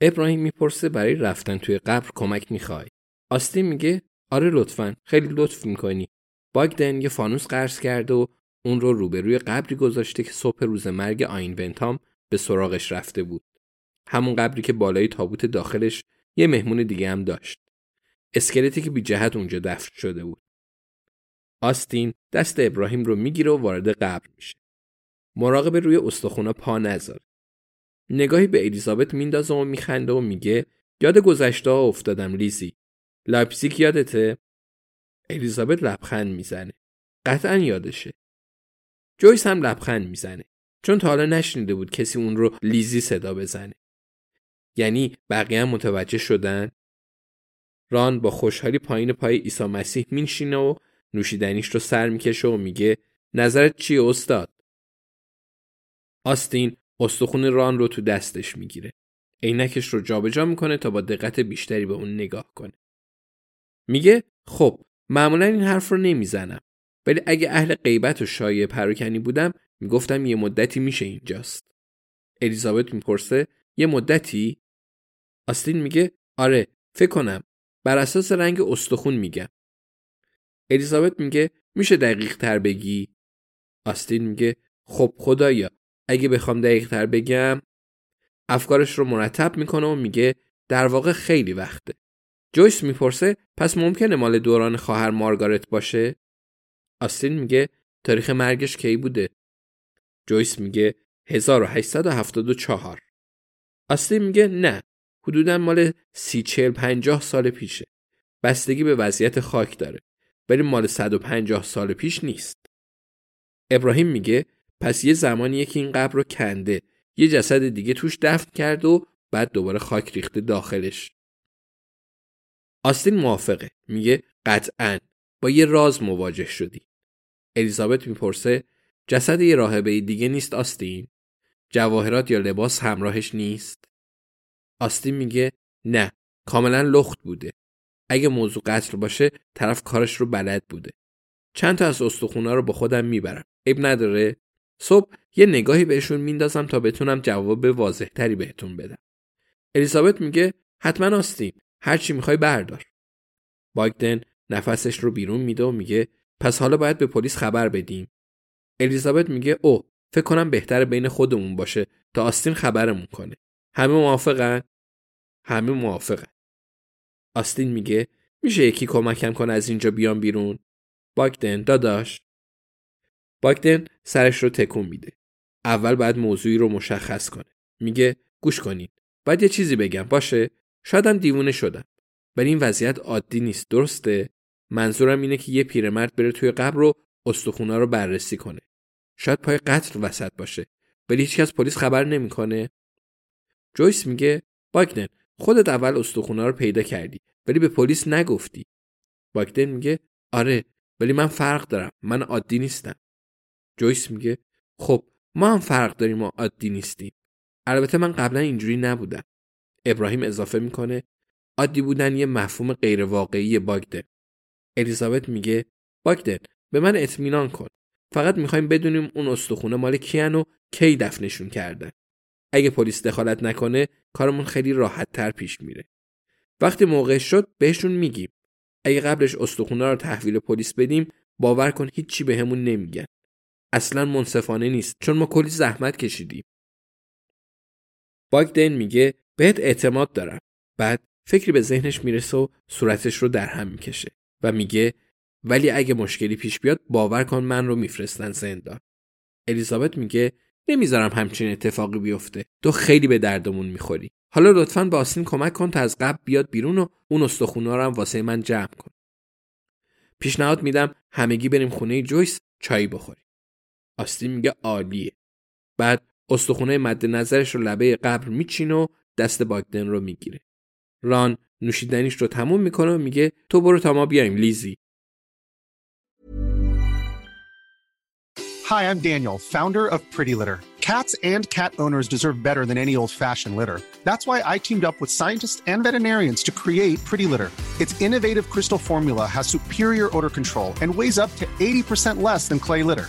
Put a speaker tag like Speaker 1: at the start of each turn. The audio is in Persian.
Speaker 1: ابراهیم می‌پرسه برای رفتن توی قبر کمک می‌خوای. آستین میگه آره لطفا خیلی لطف می‌کنی. باگدن یه فانوس قرض کرده و اون رو روبروی قبری گذاشته که صبح روز مرگ آین ونتام به سراغش رفته بود. همون قبری که بالای تابوت داخلش یه مهمون دیگه هم داشت. اسکلتی که بی جهت اونجا دفن شده بود. آستین دست ابراهیم رو می‌گیره و وارد قبر میشه. مراقب روی استخونا پا نذاره. نگاهی به الیزابت میندازه و میخنده و میگه یاد گذشته ها افتادم لیزی. لایپزیگ یادته؟ الیزابت لبخند می‌زنه. قطعا یادشه. جویس هم لبخند می‌زنه. چون تا حالا نشنیده بود کسی اون رو لیزی صدا بزنه. یعنی بقیه هم متوجه شدن؟ ران با خوشحالی پایین پای عیسی مسیح مینشینه و نوشیدنیش رو سر می‌کشه و میگه نظرت چیه استاد؟ آستین استخون ران رو تو دستش می‌گیره. عینکش رو جابجا می‌کنه تا با دقت بیشتری به اون نگاه کنه. میگه خب معمولا این حرف رو نمی‌زنم ولی اگه اهل غیبت و شایع پراکنی بودم می‌گفتم یه مدتی میشه اینجاست. الیزابت می‌پرسه یه مدتی؟ آستین میگه آره فکر کنم بر اساس رنگ استخون میگم. الیزابت میگه میشه دقیق تر بگی؟ آستین میگه خب خدایا اگه بخوام دقیق تر بگم افکارش رو مرتب می‌کنه و میگه در واقع خیلی وقته. جویس می‌پرسه پس ممکنه مال دوران خواهر مارگارت باشه؟ آستین میگه تاریخ مرگش کی بوده؟ جویس میگه 1874 آستین میگه نه حدودا مال سی چل پنجاه سال پیشه بستگی به وضعیت خاک داره ولی مال 150 سال پیش نیست ابراهیم میگه پس یه زمانیه که این قبر رو کنده. یه جسد دیگه توش دفن کرد و بعد دوباره خاک ریخته داخلش. آستین موافقه. میگه قطعا. با یه راز مواجه شدی. الیزابت می‌پرسه جسد یه راهبه دیگه نیست آستین؟ جواهرات یا لباس همراهش نیست؟ آستین میگه نه کاملا لخت بوده. اگه موضوع قتل باشه طرف کارش رو بلد بوده. چند تا از استخونا رو با خودم می‌برم. عیب نداره؟ صبح یه نگاهی بهشون میندازم تا بتونم جواب واضح تری بهتون بدم. الیزابت میگه حتما آستین هرچی می‌خوای بردار. باگدن نفسش رو بیرون میده و میگه پس حالا باید به پلیس خبر بدیم. الیزابت میگه او فکر کنم بهتر بین خودمون باشه تا آستین خبرمون کنه. همه موافقن؟ همه موافقن. آستین میگه میشه یکی کمکم کنه از اینجا بیام بیرون؟ باگدن داداش. باگدن سرش رو تکون میده. اول باید موضوعی رو مشخص کنه. میگه گوش کنید باید یه چیزی بگم. باشه. شایدم دیوونه شدم. ولی این وضعیت عادی نیست. درسته؟ منظورم اینه که یه پیرمرد بره توی قبر رو استخونا رو بررسی کنه. شاید پای قتل وسط باشه. ولی هیچکس پلیس خبر نمی‌کنه. جویس میگه باگدن خودت اول استخونا رو پیدا کردی ولی به پلیس نگفتی. باگدن میگه آره ولی من فرق دارم. من عادی نیستم. جویس میگه خب ما هم فرق داریم و عادی نیستیم. البته من قبلا اینجوری نبودم. ابراهیم اضافه می‌کنه عادی بودن یه مفهوم غیر واقعی باگدن. الیزابت میگه باگدن به من اطمینان کن. فقط می‌خوایم بدونیم اون استخونه مال کیان و کی دفنشون کردن. اگه پلیس دخالت نکنه کارمون خیلی راحت تر پیش میره. وقتی موقع شد بهشون میگیم. اگه قبلش استخونه رو تحویل پلیس بدیم باور کن هیچی بهمون به نمیگن. اصلا منصفانه نیست چون ما کلی زحمت کشیدیم. باگدن میگه بهت اعتماد دارم. بعد فکری به ذهنش می‌رسه و صورتش رو در هم می‌کشه و میگه ولی اگه مشکلی پیش بیاد باور کن من رو میفرستن زندان. الیزابت میگه نمی‌ذارم همچین اتفاقی بیفته. تو خیلی به دردمون می‌خوری. حالا لطفا به آستین کمک کن تا از قبل بیاد بیرون و اون استخونا رو هم واسه من جمع کن. پیشنهاد میدم همگی بریم خونه جویس چای بخوریم. آستین میگه عالیه بعد استخونه مد نظرش رو لبه قبر میچینه و دست باگدن رو می‌گیره ران نوشیدنیش رو تموم می‌کنه و میگه تو برو تا ما بیایم لیزی
Speaker 2: Hi, I'm Daniel, founder of Pretty Litter. Cats and cat owners deserve better than any old-fashioned litter. That's why I teamed up with scientists and veterinarians to create Pretty Litter. Its innovative crystal formula has superior odor control and weighs up to 80% less than clay litter.